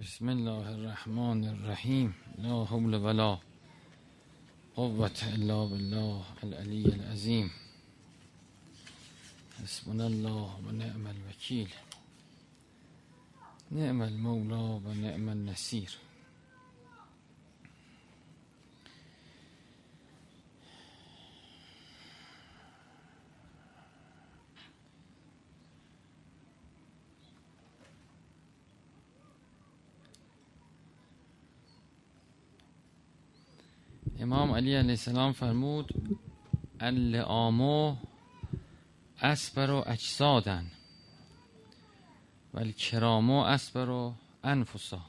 بسم الله الرحمن الرحيم لا حول ولا قوة إلا بالله العلي العظيم حسبنا الله ونعم الوكيل نعم, نعم المولى ونعم النصير امام علی علیه السلام فرمود اللعامو اسبر و اجسادن و کرامو اسبر و انفسا.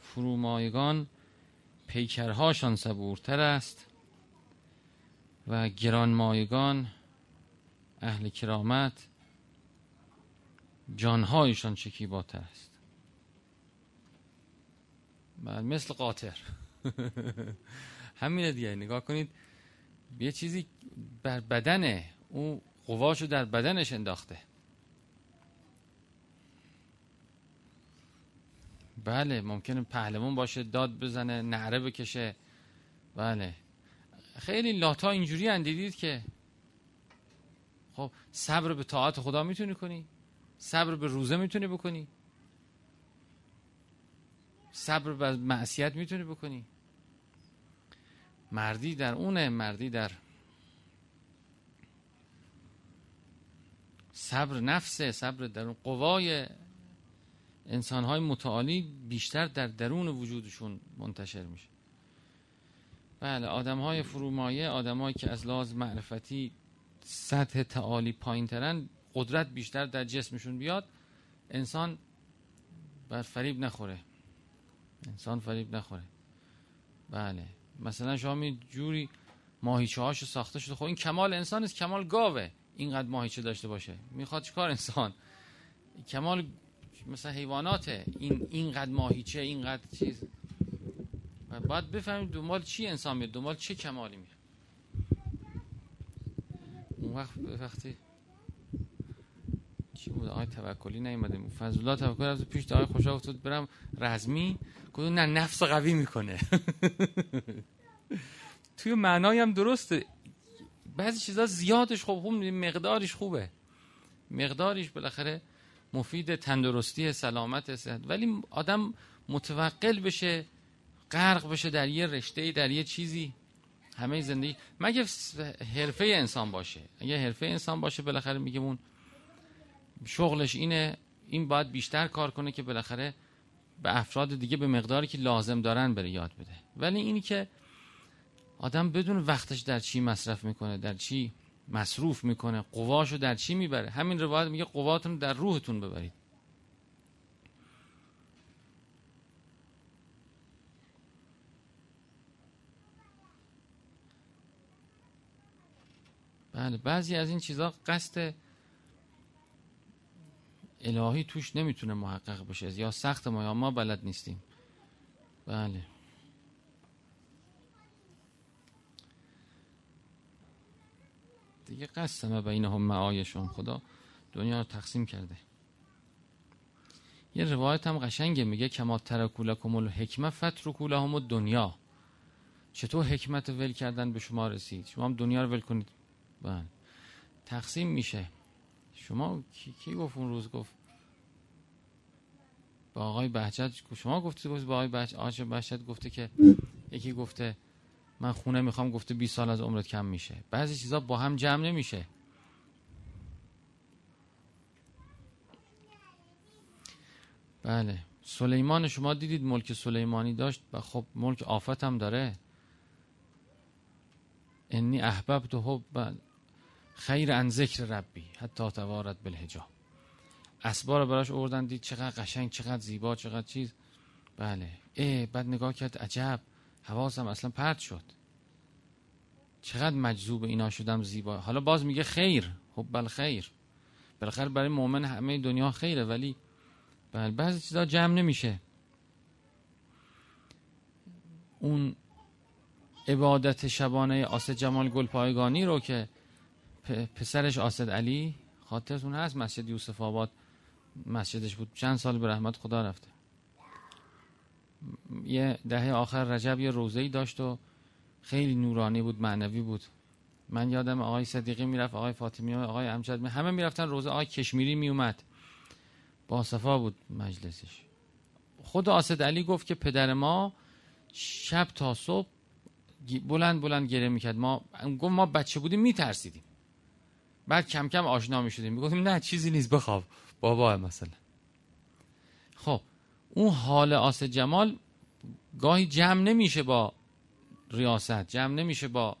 فرومایگان پیکرهاشان صبورتر است و گرانمایگان اهل کرامت جانهایشان شکیباتر است. بله، مثل قاطر. همینه دیگه نگاه کنید یه چیزی بر بدنه اون قواشو در بدنش انداخته. بله ممکنه پهلوان باشه داد بزنه نعره بکشه. بله. خیلی لاتا اینجوری اندیدید که؟ خب صبر به طاعت خدا می‌تونی کنی؟ صبر به روزه می‌تونی بکنی؟ صبر به معصیت می‌تونی بکنی؟ مردی در اونه مردی در صبر نفسه صبر در اون قوای انسانهای متعالی بیشتر در درون وجودشون منتشر میشه. بله آدم های فرومایه آدمهایی که از لحاظ معرفتی سطح تعالی پایین ترن قدرت بیشتر در جسمشون بیاد انسان بر فریب نخوره. انسان فریب نخوره. بله. مثلا شما می جوری ماهیچه هاشو ساخته شده. خب این کمال انسان است کمال گاوه اینقدر ماهیچه داشته باشه. می‌خواد چیکار انسان؟ کمال مثلا حیواناته. این اینقدر ماهیچه اینقدر چیز. و باید بفهمیم دنبال چی انسان میره دنبال چه کمالی میره اون وقت وقتی چی بود؟ آقای توکلی نیومده. فضل الله توکلی رفت پیش آقای خوشا گفت برم رزمی. گفت نه نفس قوی می‌کنه. توی معنایی هم درسته. بعضی چیزا زیادش خوب خوب مقدارش خوبه. مقدارش بالاخره مفید تندرستی سلامت صحت. ولی آدم متوقل بشه غرق بشه در یه رشته در یه چیزی. همه زندگی. مگه حرفه انسان باشه؟ اگه حرفه انسان باشه بالاخره میگه اون شغلش اینه این باید بیشتر کار کنه که بالاخره به افراد دیگه به مقداری که لازم دارن بره یاد بده. ولی اینی که آدم بدون وقتش در چی مصرف می‌کنه در چی مصروف می‌کنه قواشو در چی می‌بره؟ همین روایت میگه قواتون در روحتون ببرید. بله بعضی از این چیزها قصد الهی توش نمی‌تونه محقق بشه یا سخت ما یا ما بلد نیستیم. بله. دیگه قسمه بینهم معایشون خدا دنیا رو تقسیم کرده. یه روایت هم قشنگه میگه کما ترکولکم الحکمه فترکو هم دنیا چطور حکمت ول کردن به شما رسید؟ شما هم دنیا رو ول کنید. بله. تقسیم میشه. شما کی, کی گفت اون روز گفت با آقای بهجت؟ شما گفتی گفت با آقای بهجت, بهجت گفته که یکی گفته من خونه می‌خوام گفته 20 سال از عمرت کم میشه. بعضی چیزا با هم جمع نمیشه. بله. سلیمان شما دیدید ملک سلیمانی داشت؟ و خب ملک آفت هم داره. انی احببت حب خیر ان ذکر ربی حتی توارد بالحجاب. اسبا رو براش اوردن دید چقدر قشنگ چقدر زیبا چقدر چیز. بله. ای بعد نگاه کرد عجب. حواسم اصلا پرت شد. چقدر مجذوب اینا شدم زیبا. حالا باز میگه خیر. خب بل خیر. بالاخره برای مؤمن همه دنیا خیره ولی بله بعضی چیزا جمع نمیشه. اون عبادت شبانه آسد جمال گلپایگانی رو که پسرش آسد علی خاطرتون هست؟ مسجد یوسف آباد مسجدش بود. چند سال به رحمت خدا رفته. یه دهه آخر رجب یه روزه داشت و خیلی نورانی بود معنوی بود. من یادم آقای صدیقی می‌رفت آقای فاطمی آقای امجد همه می‌رفتن روزه آقای کشمیری میومد با صفا بود مجلسش. خود آسد علی گفت که پدر ما شب تا صبح بلند بلند گره می‌کرد. ما گفت ما بچه بودیم میترسیدیم. بعد کم کم آشنا می‌شدیم. می‌گفتیم نه چیزی نیست بخواب. بابا مثلا. خب اون حال آس جمال گاهی جمع نمیشه با ریاست جمع نمیشه با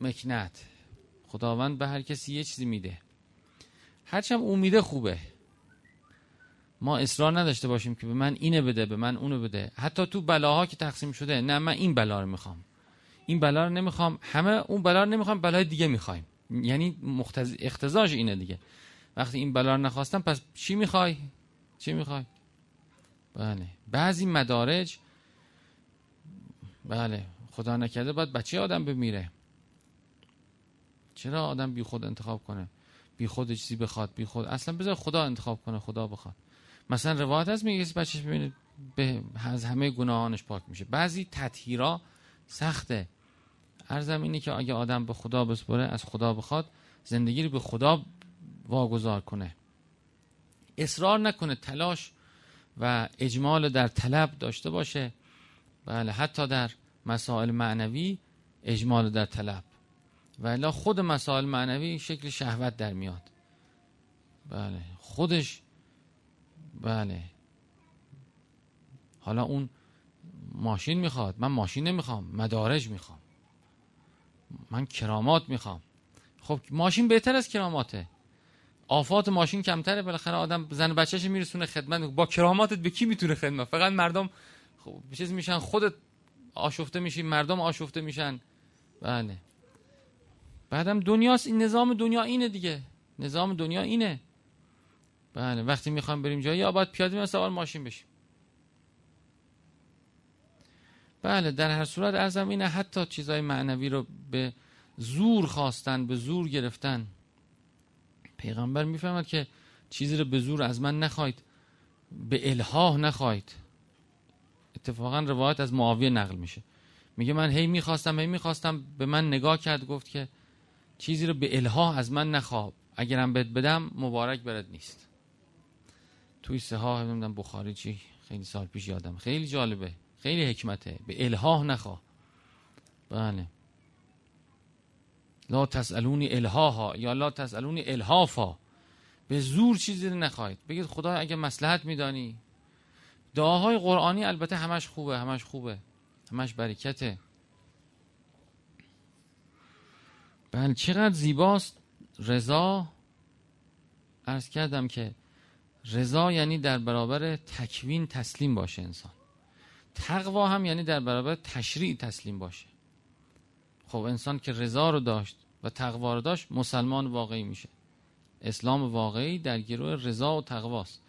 مکنت. خداوند به هر کسی یه چیزی میده. هرچم امیده خوبه. ما اصرار نداشته باشیم که به من اینه بده به من اونو بده. حتی تو بلاها که تقسیم شده نه من این بلا رو می‌خوام. این بلا رو نمی‌خوام. همه اون بلا رو نمی‌خوام بلای دیگه می‌خوایم. یعنی مختز... اختزاج اینه دیگه. وقتی این بلا نخواستم پس چی می‌خوای؟ چی می‌خوای؟ بله. بعضی مدارج بله. خدا نکرده باید بچه آدم بمیره. چرا آدم بی خود انتخاب کنه؟ بی خود چیزی بخواد بی خود اصلا بذار خدا انتخاب کنه خدا بخواد. مثلا روایت هست میگه بچهش ببینید به از همه گناهانش پاک میشه. بعضی تطهیرا سخته. ارزم اینه که اگه آدم به خدا بسپره از خدا بخواد زندگی رو به خدا واگذار کنه. اصرار نکنه تلاش و اجمال در طلب داشته باشه. بله حتی در مسائل معنوی اجمال در طلب. و خود مسائل معنوی شکل شهوت در میاد. بله خودش بله. حالا اون ماشین می‌خواد من ماشین نمی‌خوام مدارج می‌خوام. من کرامات می‌خوام. خب ماشین بهتر از کراماته. آفات ماشین کمتره بالاخره آدم زن بچهش میرسونه خدمت. با کراماتت به کی می‌تونه خدمت؟ فقط مردم خب چیز میشن خودت آشفته میشی مردم آشفته میشن. بله. بعدم دنیاست این نظام دنیا اینه دیگه. نظام دنیا اینه. بله وقتی می‌خوام بریم جایی یا باید پیاده می سوار ماشین بشیم. بله در هر صورت ارزم اینه حتی چیزای معنوی رو به زور خواستن به زور گرفتن. پیغمبر می‌فهمد که چیزی رو به زور از من نخواهید به الهاه نخواهید. اتفاقا روایت از معاویه نقل میشه. میگه من هی می‌خواستم هی می‌خواستم به من نگاه کرد گفت که چیزی رو به الهاه از من نخواه. اگرم بهت بدم مبارک برد نیست. توی سها نمی‌دونم بخاری چی؟ خیلی سال پیش یادم. خیلی جالبه. خیلی حکمته. به الهاه نخواه بله. لا تسالونی الهاها یا لا تسالونی الهافا. به زور چیزی نخواهید. بگید خدا اگه مسلحت میدانی. دعاهای قرآنی البته همش خوبه همش خوبه. همش برکته. بله چقدر زیباست رضا. ارز کردم که رضا یعنی در برابر تکوین تسلیم باشه انسان. تقوا هم یعنی در برابر تشریع تسلیم باشه. خب انسان که رضا رو داشت و تقوا رو داشت مسلمان واقعی میشه. اسلام واقعی در گروه رضا و تقواست.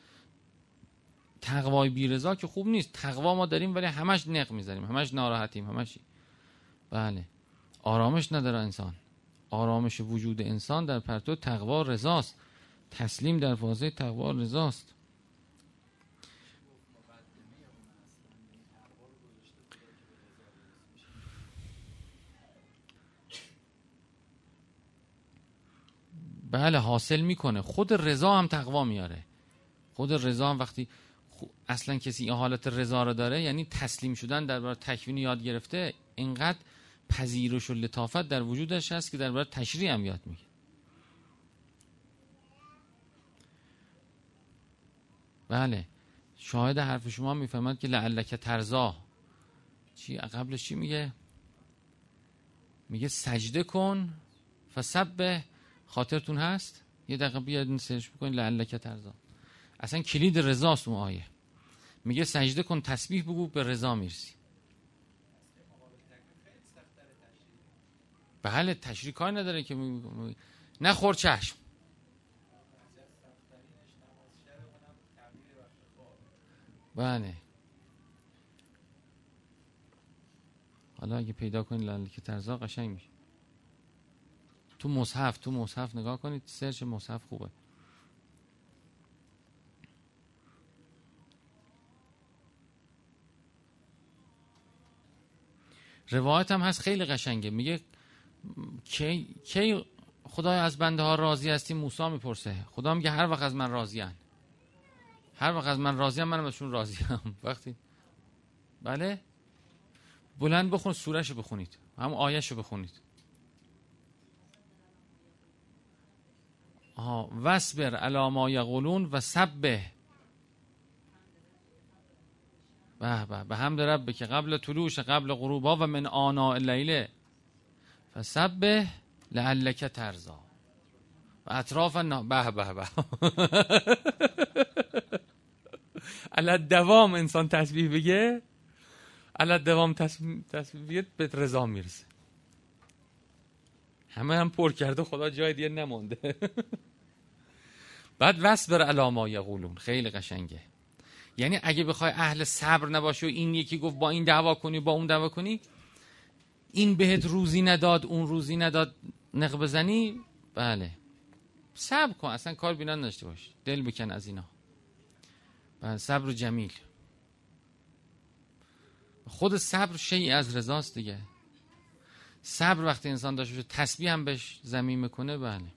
تقوای بی رضا که خوب نیست. تقوا ما داریم ولی همش نق می‌زنیم. همش ناراحتیم. همش بله. آرامش نداره انسان. آرامش وجود انسان در پرتو تقوا رضاست. تسلیم در فازه تقوا رضاست. بله حاصل می‌کنه. خود رضا هم تقوا میاره. خود رضا هم وقتی اصلا کسی این حالت رضا رو داره یعنی تسلیم شدن در برای تکوین یاد گرفته اینقدر پذیرش و لطافت در وجودش هست که در برای تشریع هم یاد میگه بله. شاهد حرف شما می‌فهمد که لعلک ترزا چی؟ قبلش چی میگه؟ میگه سجده کن فسبه خاطرتون هست؟ یه دقیقه بیاد سرچ بکنید لعلک ترزا. اصلا کلید رضاست اون آیه. میگه سجده کن تسبیح بگو به رضا می‌رسی. بله تشریح کاری نداره که نه چشم. بله. حالا اگه پیدا کنید لالک ترزا قشنگ میشه. تو مصحف تو مصحف نگاه کنید سرچ مصحف خوبه. روایت هم هست خیلی قشنگه. میگه کی, کی خدای از بنده ها راضی هستی؟ موسی می‌پرسه. خدا میگه هر وقت از من راضی هن. هر وقت از من راضی هم منم ازشون راضی هم. وقتی بله؟ بلند بخون سورش بخونید. هم آیش بخونید. آها وصبر علی ما یقولون و سبه به به به حمد رب که قبل طلوعش قبل غروبا و من آنا اللیله فسبه لعلک ترزا و اطراف به به به. علا دوام انسان تسبیح بگه علا دوام تسبیح به رضا می‌رسه. همه هم پر کرده خدا جای دیگه نمونده. بعد وصبر علا ما یقولون. خیلی قشنگه. یعنی اگه بخوای اهل صبر نباشی و این یکی گفت با این دعوا کنی با اون دعوا کنی این بهت روزی نداد اون روزی نداد نق بزنی؟ بله. صبر کن اصلا کار بینا نداشته باش. دل بکن از اینا. بله صبر جمیل. خود صبر شیعی از رضاست دیگه. صبر وقتی انسان داشته باشه تسبیح هم بهش زمین می‌کنه بله.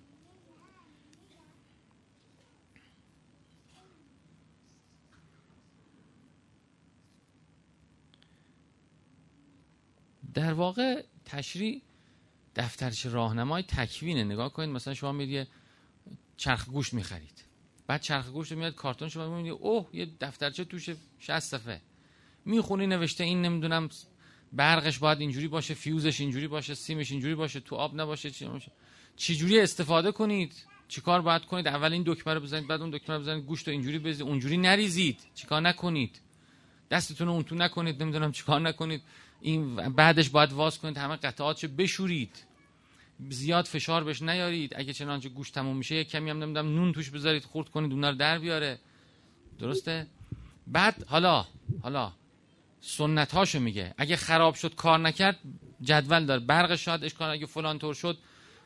در واقع تشریح دفترچه راهنمای تکوینه. نگاه کنید مثلا شما میرید چرخ گوشت می‌خرید. بعد چرخ گوشت میاد کارتون شما می‌بینید اوه یه دفترچه توش 60 صفحه. می‌خونی نوشته این نمی‌دونم برقش باید اینجوری باشه فیوزش اینجوری باشه سیمش اینجوری باشه تو آب نباشه چی باشه چی جوری استفاده کنید؟ چیکار باید کنید؟ اول این دکمه رو بزنید بعد اون دکمه رو بزنید گوشت رو اینجوری بزنید اونجوری نریزید. چیکار نکنید؟ دستتون اون تو نکنید نمی‌دونم چیکار نکنید. این بعدش باید واز کنید همه قطعاتشو بشورید. زیاد فشار بهش نیارید. اگه چنانچه گوشت تموم میشه یک کمی هم نمی‌دونم نون توش بذارید خورد کنید اون رو در بیاره. درسته؟ بعد حالا حالا. سنت هاشو میگه. اگه خراب شد کار نکرد جدول داره. برق شاد اشکال اگه فلان طور شد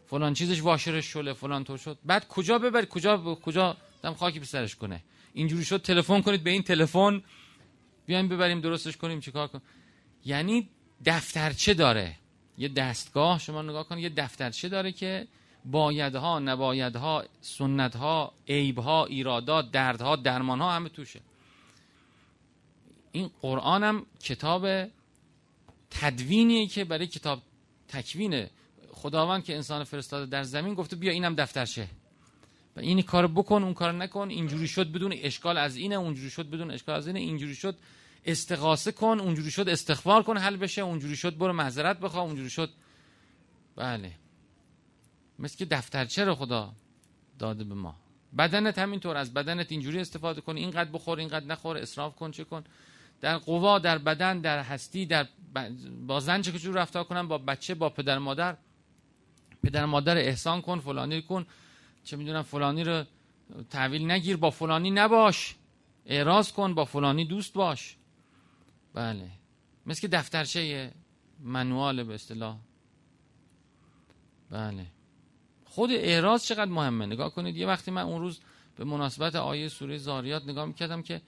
فلان چیزش واشرش شله فلان طور شد. بعد کجا ببر؟ کجا کجا دم خاکی به سرش کنه؟ اینجوری شد. تلفن کنید به این تلفن. بیایم ببریم درستش کنیم چیکار کن یعنی دفترچه داره. یه دستگاه شما نگاه کنید یه دفترچه داره که بایدها نبایدها سنتها عیبها ایرادات دردها درمانها همه توشه. این قرآن هم کتاب تدوینیه که برای کتاب تکوینه. خداوند که انسان فرستاده در زمین گفته بیا اینم دفترشه و این کار بکن اون کار نکن. اینجوری شد بدون اشکال از اینه اونجوری شد بدون اشکال از اینه. اینجوری شد استغاثه کن اونجوری شد استغفار کن حل بشه. اونجوری شد برو معذرت بخوا اونجوری شد. بله. مثل که دفترچه رو خدا داده به ما؟ بدنت همینطور از بدنت اینجوری استفاده کن. اینقدر بخور اینقدر نخور اسراف کن چه کن. در قوا در بدن در هستی در با زن چه جور رفتار کنم با بچه با پدر مادر. پدر مادر احسان کن فلانی کن. چه می‌دونم فلانی رو تحویل نگیر با فلانی نباش. اعراض کن با فلانی دوست باش. بله. مثل که دفترچه منوال به اصطلاح. بله. خود اعراض چقدر مهمه؟ نگاه کنید یه وقتی من اون روز به مناسبت آیه سوره زاریات نگاه می‌کردم که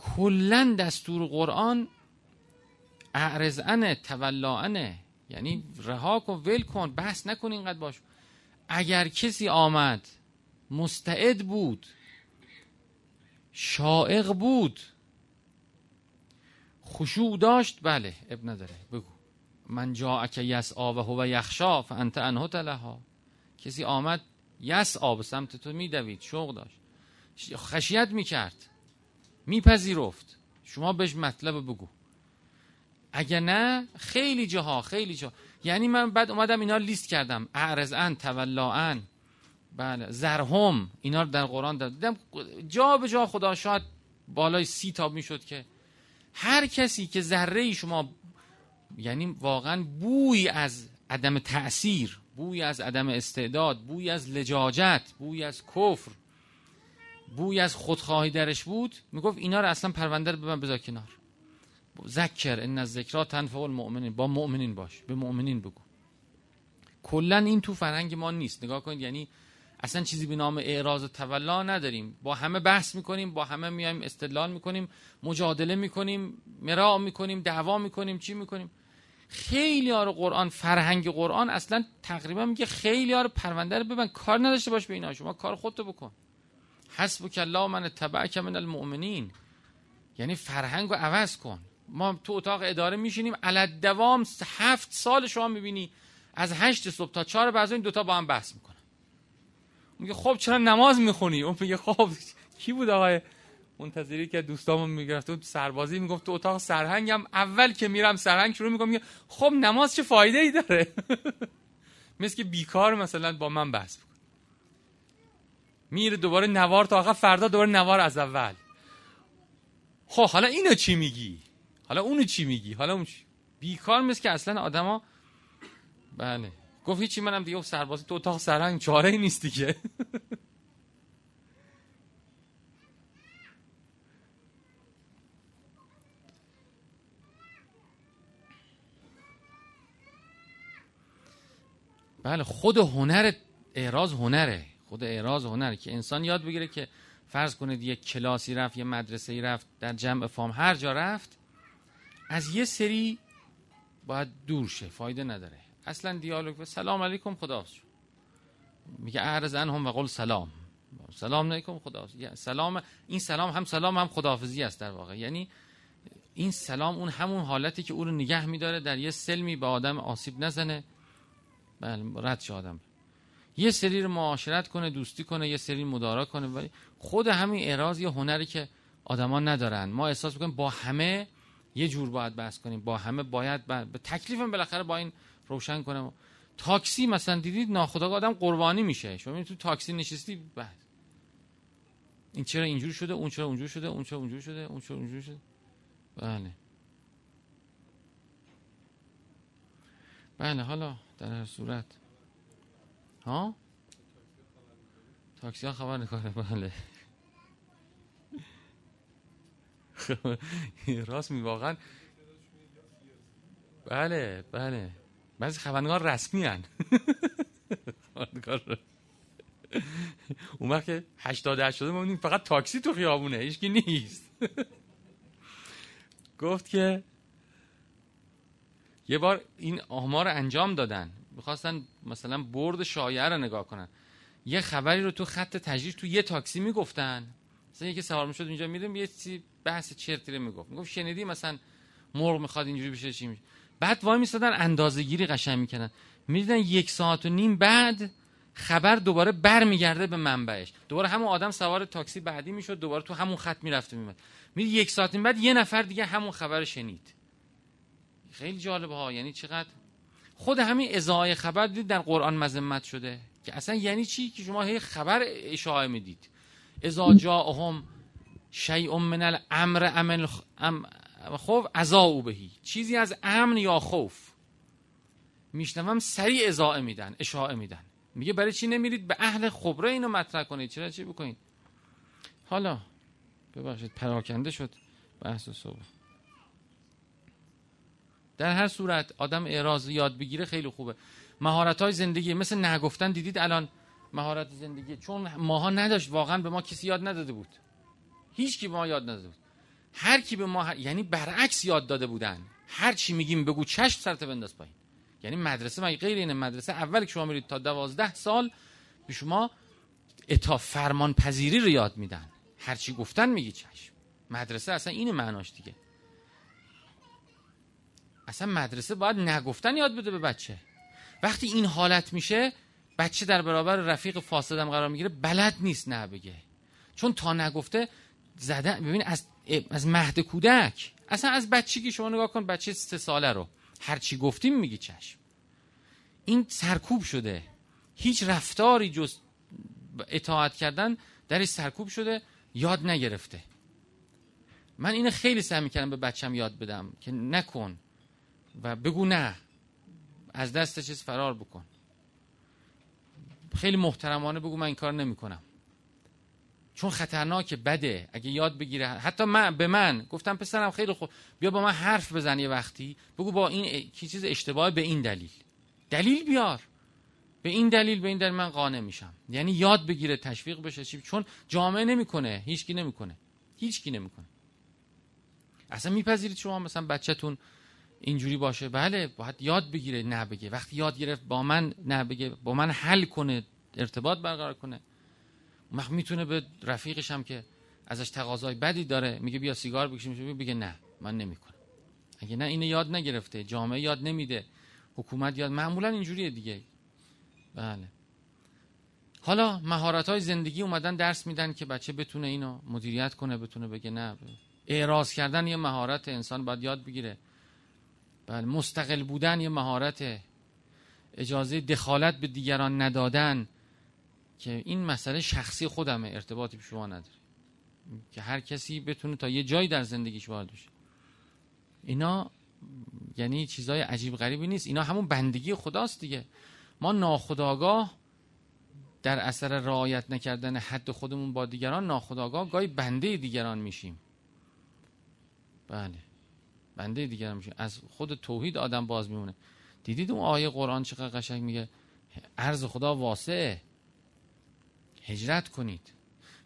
کلا دستور قرآن اعرض تولاعنه یعنی رها کن ول کن بحث نکن اینقدر باش. اگر کسی آمد مستعد بود شائق بود خشوع داشت بله اب نداره بگو. من جا اکه یس آب و یخشا فانت انهو تلها. کسی آمد یس آب سمت تو میدوید شوق داشت. خشیت می‌کرد. میپذیرفت. شما بهش مطلب بگو. اگه نه خیلی جاها خیلی جا. یعنی من بعد اومدم اینا لیست کردم. اعرض تولاعن بله زرهم. اینا رو در قرآن دیدم جا به جا خدا شاید بالای سی تا می‌شد که هر کسی که ذره شما یعنی واقعا بوی از عدم تأثیر بوی از عدم استعداد بوی از لجاجت بوی از کفر بوی از خودخواهی درش بود می‌گفت اینا رو اصلا پرونده رو به بذار کنار. ذکر ان ذکرات تنفع المؤمنین. با مؤمنین باش به مؤمنین بگو. کلا این تو فرهنگ ما نیست. نگاه کنید یعنی اصلا چیزی به نام اعراض و تولا نداریم. با همه بحث می‌کنیم با همه میایم استدلال می‌کنیم مجادله می‌کنیم مرا می‌کنیم دعوا می‌کنیم چی می‌کنیم؟ خیلی ها رو قرآن فرهنگ قرآن اصلا تقریبا میگه خیلی ها رو پرونده رو ببن کار نداشته باش به اینا. شما کار خودتو بکن. حسب الله من تبعک من المؤمنین. یعنی فرهنگ رو عوض کن. ما تو اتاق اداره میشینیم علت دوام هفت سال شما می‌بینی. از هشت صبح تا چهار بعد این دوتا با هم بحث می‌کنن. میگه خب چرا نماز می‌خونی؟ اون میگه خب کی بود آقای منتظری که دوستامون می‌گرفت؟ سربازی می‌گفت تو اتاق سرهنگم. اول که میرم سرهنگ شروع می‌کنم میگه خب نماز چه فایده ای داره؟ مثل که بیکار مثلا با من بحث میره دوباره نوار تا آخر فردا دوباره نوار از اول. خب حالا اینو چی میگی؟ حالا اونو چی میگی؟ حالا اون چی؟ بیکار مثل که اصلا آدما بله. گفت هیچی منم دیگه سربازی تو اتاق سرهنگ چاره ای نیست دیگه. بله خود هنر اعراض هنره. خود اعراض هنره که انسان یاد بگیره که فرض کنید یه کلاسی رفت یه مدرسه رفت در جمع فام هر جا رفت از یه سری باید دور شه فایده نداره. اصلا دیالوگ سلام علیکم خدا میگه اعرض هم و قول سلام. سلام علیکم خدا سلام این سلام هم سلام هم خداحافظی است در واقع. یعنی این سلام اون همون حالتی که او رو نگه میداره در یه سلمی به آدم آسیب نزنه. بله رد شه آدم. یه سری رو معاشرت کنه دوستی کنه یه سری مدارا کنه. ولی خود همین اعراض یه هنری که آدما ندارن. ما احساس می‌کنیم با همه یه جور باید بحث کنیم. با همه باید به تکلیفم بالاخره با این روشن کنم. تاکسی مثلا دیدید ناخداگاه آدم قربانی میشه. شما تو تاکسی نشستی بعد این چرا اینجور شده؟ اون چرا اونجور شده؟ اون چرا اونجور شده؟ اون چرا اونجور شده؟ بله. بله حالا در هر صورت. ها؟ تاکسی ها خبر نکنه بله. راست می واقعا. بله بله. بعضی خبرنگار رسمی هن. اون وقت که 80 شده ما فقط تاکسی تو خیابونه هیچکی نیست. گفت که یه بار این آمار انجام دادن. می‌خواستن مثلا برد شایعه رو نگاه کنن. یه خبری رو تو خط تجریش تو یه تاکسی می‌گفتن. مثلا یکی سوار می‌شد اینجا میریم یه چیزی بحث چرتی رو می‌گفت. می‌گفت شنیدی مثلا مرغ می‌خواد اینجوری بشه چی میشه. بعد وای میستادن اندازه گیری قشنگ می‌کنن می‌دیدن یک ساعت و نیم بعد خبر دوباره بر میگرده به منبعش. دوباره همون آدم سوار تاکسی بعدی می‌شد دوباره تو همون خط می‌رفت میمد می‌دید یک ساعت بعد یه نفر دیگه همون خبر شنید. خیلی جالبه ها یعنی چقدر خود همین ازای خبر دید در قرآن مذمت شده. که اصلا یعنی چی؟ که شما هی خبر اشاعه می‌دید. ازا جاءهم شیء من الامر امن ام خوف او بهی. چیزی از امن یا خوف؟ میشنوم سریع ازاعه میدن اشاعه میدن. میگه برای چی نمیرید؟ به اهل خبره اینو مطرح کنید. چرا چی بکنید؟ حالا ببخشید پراکنده شد. بحث صبح. در هر صورت آدم اعراض یاد بگیره خیلی خوبه. مهارت های زندگی مثل نگفتن دیدید الان مهارت زندگی. چون ماها نداشت واقعا به ما کسی یاد نداده بود. هیچ کی به ما یاد نداده بود. هر کی به ما یعنی برعکس یاد داده بودن. هر چی میگیم بگو چشم سرت بنداز پایین. یعنی مدرسه من غیر اینه؟ مدرسه اول که شما میرید تا دوازده سال به شما اتا فرمان پذیری رو یاد میدن. هر چی گفتن میگی چشم. مدرسه اصلا اینه معناش دیگه. اصلا مدرسه باید نگفتن یاد بده به بچه. وقتی این حالت میشه بچه در برابر رفیق فاسدم قرار می‌گیره بلد نیست نه بگه. چون تا نگفته زدن ببین از از مهد کودک. اصلا از بچگی شما نگاه کن بچه سه ساله رو. هر چی گفتیم میگی چشم. این سرکوب شده. هیچ رفتاری جز اطاعت کردن درش سرکوب شده یاد نگرفته. من اینو خیلی سعی می‌کردم به بچم یاد بدم که نکن. و بگو نه. از دست چیز فرار بکن. خیلی محترمانه بگو من این کار نمی‌کنم. چون خطرناکه بده. اگه یاد بگیره. حتی من به من. گفتم پسرم خیلی خوب. بیا با من حرف بزن یه وقتی. بگو با این کی چیز اشتباه به این دلیل. دلیل بیار. به این دلیل به این دلیل من قانع میشم. یعنی یاد بگیره تشویق بشه. چون جامعه نمی‌کنه. هیچکی نمی‌کنه. هیچکی نمی‌کنه. اصلا میپذیرید شما مثلا بچهتون اینجوری باشه. بله باید یاد بگیره نه بگه. وقتی یاد گرفت با من نه بگه با من حل کنه ارتباط برقرار کنه. وقت می‌تونه به رفیقش هم که ازش تقاضای بدی داره میگه بیا سیگار بکشیم بگه نه من نمی‌کنم. اگه نه اینو یاد نگرفته جامعه یاد نمیده حکومت یاد معمولا اینجوریه دیگه. بله. حالا مهارت های زندگی اومدن درس میدن که بچه بتونه اینو مدیریت کنه بتونه بگه نه. اعراض کردن یه مهارت انسان باید یاد بگیره. بله مستقل بودن یه مهارت اجازه دخالت به دیگران ندادن که این مسئله شخصی خودمه ارتباطی به شما نداره. که هر کسی بتونه تا یه جایی در زندگیش وارد بشه. اینا یعنی چیزای عجیب غریبی نیست. اینا همون بندگی خداست دیگه. ما ناخداگاه در اثر رعایت نکردن حد خودمون با دیگران ناخداگاه گاهی بنده دیگران میشیم. بله. بنده دیگران میشیم از خود توحید آدم باز میمونه. دیدید اون آیه قرآن چقدر قشنگ میگه؟ عرض خدا واسعه هجرت کنید.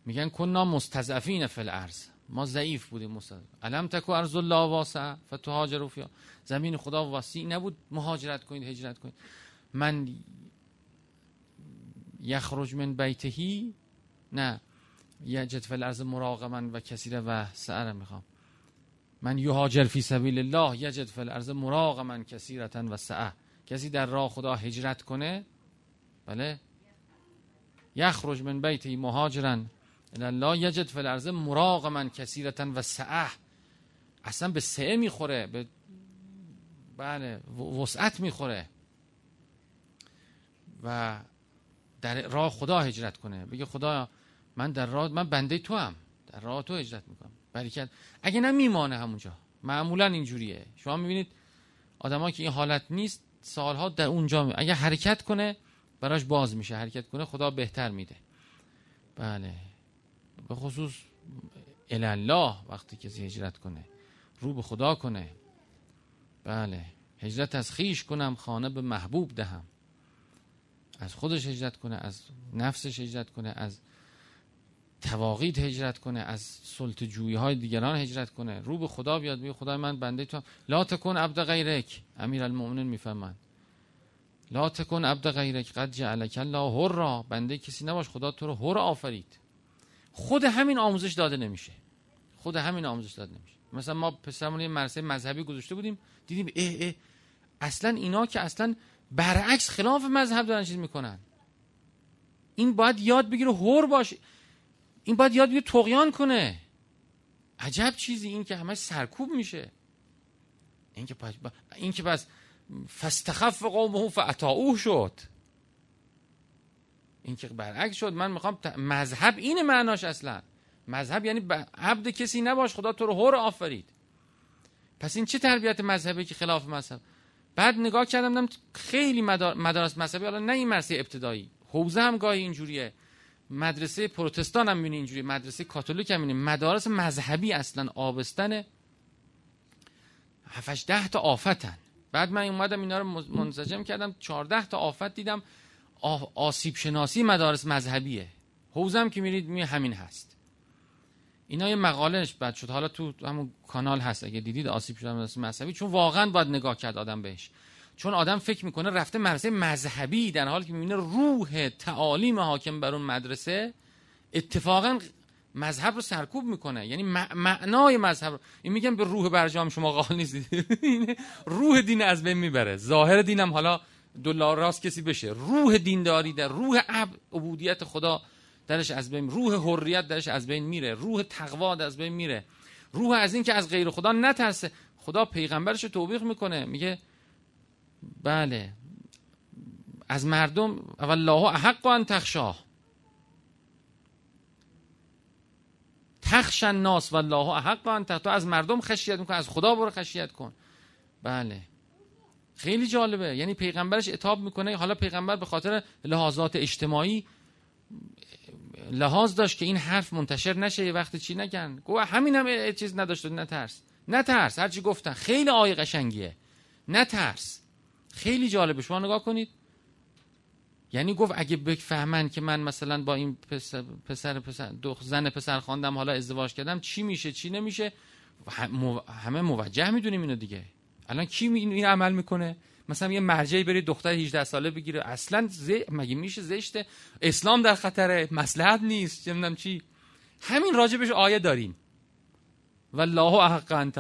میگن کنا مستضعفین فی الارض. ما ضعیف بودیم مستضعف. علم تکو ارض الله واسع. فتهاجروا فیها. زمین خدا واسع نبود. مهاجرت کنید هجرت کنید. من یخرج من بیتهی؟ نه. یجد فی الارض مراغما و کثیر و سعر می‌خوام. من یهاجر فی سبیل الله یجد فی الارض مراغما کثیرتا و سعه. کسی در راه خدا هجرت کنه؟ بله. یخرج من بیتی مهاجرا الله یجد فی الارض مراغما کثیرتا و سعه. اصلا به سعه می‌خوره به بله وسعت می‌خوره. و در راه خدا هجرت کنه. بگه خدا من در راه من بنده تو هم در راه تو هجرت می‌کنم. برکت. اگه نه میمانه همونجا معمولا اینجوریه. شما می‌بینید آدمایی که این حالت نیست سالها در اونجا می... اگه حرکت کنه براش باز میشه. حرکت کنه خدا بهتر میده. بله. به خصوص الله وقتی کسی هجرت کنه. رو به خدا کنه. بله. هجرت از خیش کنم خانه به محبوب دهم. از خودش هجرت کنه از نفسش هجرت کنه از تواقید هجرت کنه از سلط جویی های دیگران هجرت کنه. رو به خدا بیاد بگه خدای من بنده تو لا تکن عبد غیرک امیر المؤمنین می‌فهمند لا تکن عبد غیرک قد جعلک الله را بنده کسی نباش خدا تو رو هر آفرید. خود همین آموزش داده نمیشه. خود همین آموزش داده نمیشه. مثلا ما پسرمون یه مدرسه مذهبی گذاشته بودیم دیدیم اه اه اصلا اینا که اصلا برعکس خلاف مذهب دارن چیز می‌کنن. این باید یاد بگیره هور باشه. این باید یاد بگیره تقیان کنه. عجب چیزی این که همه سرکوب میشه. این که پس این که پس فاستخف قومه فاطاعوه شد. این که برعکس شد. من می‌خوام مذهب این معناش اصلا. مذهب یعنی عبد کسی نباش خدا تو رو هور آفرید. پس این چه تربیت مذهبی که خلاف مذهب؟ بعد نگاه کردم خیلی مدارس مذهبی حالا نه این مدرسه ابتدایی. حوزه هم گاهی اینجوریه. مدرسه پروتستان هم می‌بینی اینجوری مدرسه کاتولیک هم می‌بینی. مدارس مذهبی اصلا آبستن 7 ده تا آفتن. بعد من اومدم اینا رو منسجم کردم 14 تا آفت دیدم. آسیب شناسی مدارس مذهبیه. حوزم که میرید می همین هست. اینا یه مقالهش بعد شد. حالا تو همون کانال هست. اگه دیدید آسیب مدرسه مذهبی چون واقعا باید نگاه کرد آدم بهش. چون آدم فکر می‌کنه رفته مدرسه مذهبی در حالی که می‌بینه روح تعالیم حاکم بر اون مدرسه اتفاقا مذهب رو سرکوب می‌کنه. یعنی معنای مذهب رو این میگم به روح برجام شما قال نیستید. روح دین از بین می‌بره. ظاهر دینم حالا دلار راست کسی بشه. روح دینداری در روح عبودیت خدا درش از بین روح حریت درش از بین میره. روح تقوا از بین میره. روح از این که از غیر خدا نترسه. خدا پیغمبرش توبیخ می‌کنه. میگه بله. از مردم الله احق ان تخشاه. تخش الناس والله احق ان تو از مردم خشیت میکن از خدا برو خشیت کن. بله. خیلی جالبه. یعنی پیغمبرش اتاب می‌کنه. حالا پیغمبر به خاطر لحاظات اجتماعی لحاظ داشت که این حرف منتشر نشه یه وقت چی نگن؟ گو همین هم چیز نداشت نترس. نترس. هرچی گفتن. خیلی آی قشنگیه نترس. خیلی جالبه. شما نگاه کنید. یعنی گفت اگه بفهمن که من مثلا با این پسر پسر, پسر دو زن پسر خواندم حالا ازدواج کردم چی میشه چی نمیشه؟ همه موجه می‌دونیم اینو دیگه. الان کی این عمل می‌کنه؟ مثلا یه مرجعی بری دختر 18 ساله بگیره. اصلا زی... مگه میشه زشته؟ اسلام در خطره. مصلحت نیست. نمی‌دونم چی. همین راجبش آیه داریم. والله احق ان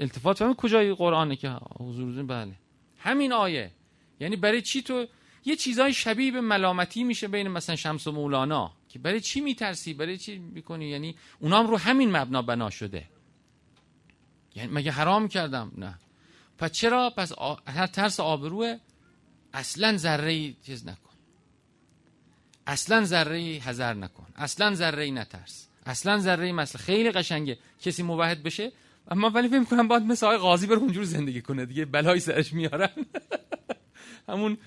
التفات فهمید کجای قرآنه که حضور بله. همین آیه. یعنی برای چی تو؟ یه چیزای شبیه به ملامتی میشه بین مثلا شمس و مولانا. که برای چی میترسی؟ برای چی می‌کنی؟ یعنی اونام رو همین مبنا بنا شده. یعنی مگه حرام کردم؟ نه. پس چرا؟ پس هر ترس آبروه. اصلا ذره چیز نکن. اصلا ذره حذر نکن. اصلا ذره نترس. اصلا ذره مثل خیلی قشنگه. کسی موحد بشه اما ولی فکر کنم باید مثل آقای قاضی بره اونجور زندگی کنه دیگه بلای سرش میارن. همون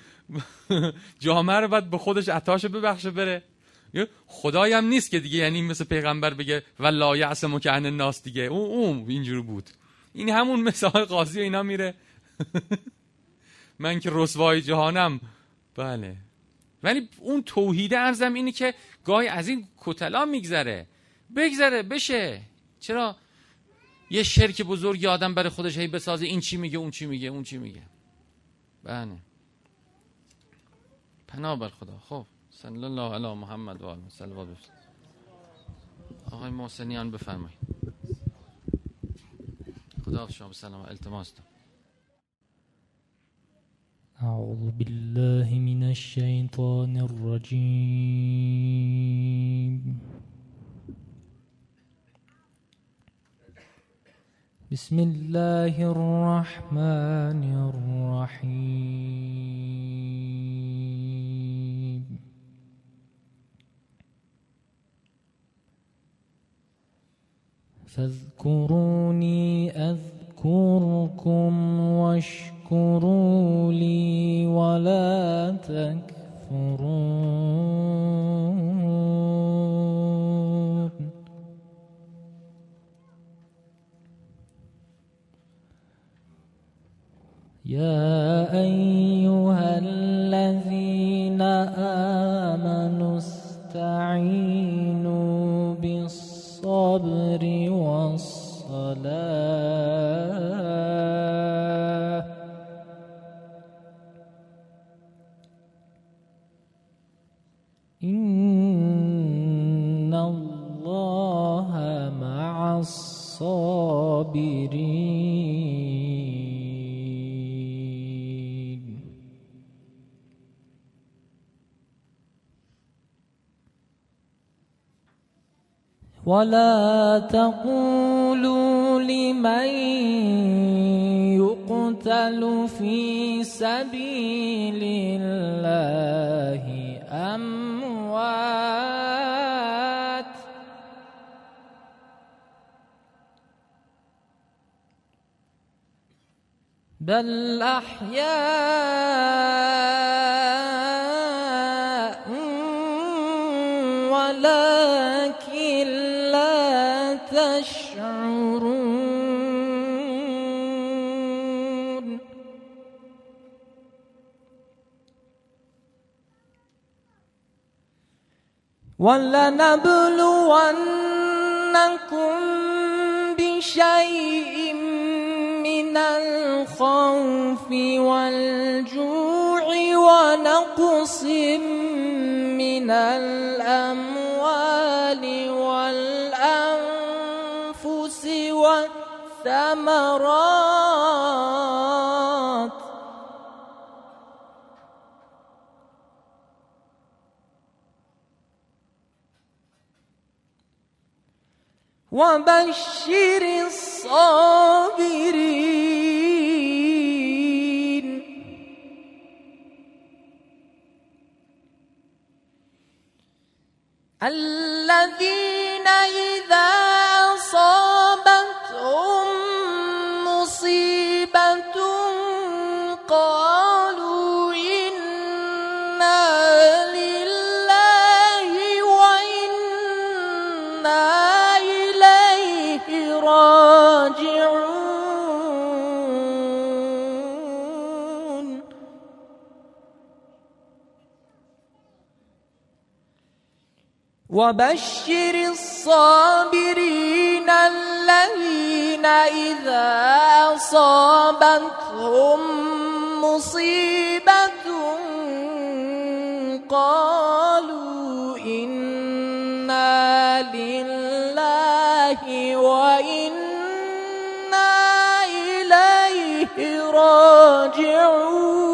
جامعه رو باید به خودش عطاش ببخشه بره. خدایی هم نیست که دیگه یعنی مثل پیغمبر بگه ولا یعصم که ناس دیگه. اون اون اینجور بود. این همون مثل قاضی و اینا میره. من که رسوای جهانم. بله. ولی اون توحید ارزم اینه که گاهی از این کتلا میگذره. بگذره بشه. چرا؟ یه شرک بزرگ آدم برای خودش هی بسازه این چی میگه اون چی میگه اون چی میگه. بله. پناه بر خدا. خب. صلی الله علی محمد و آله صلوات آقای محسنیان بفرمایید. خدا شما سلام التماس أعوذ بالله من الشيطان الرجيم بسم الله الرحمن الرحيم. فاذكروني أذكركم واشكروا لي ولا تكفرون. يا أيها الذين ولا تقولوا لمن يقتل في سبيل الله أموات. بل أحياء ولنبلونكم بشيء من الخوف والجوع ونقص من الأموال والأنفس والثمرات. وبشر الصابرين. الذين وبشر الصابرين الذين إذا أصابتهم مصيبة قالوا إنا لله وإنا إليه راجعون.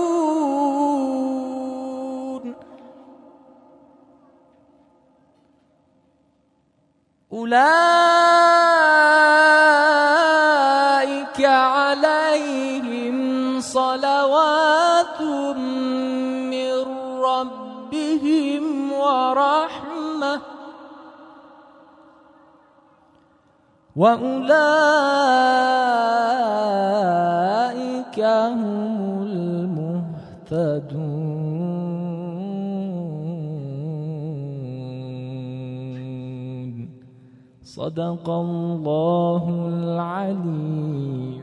أولئك عليهم صلوات من ربهم ورحمة. وأولئك هم المهتدون. صدق الله العليم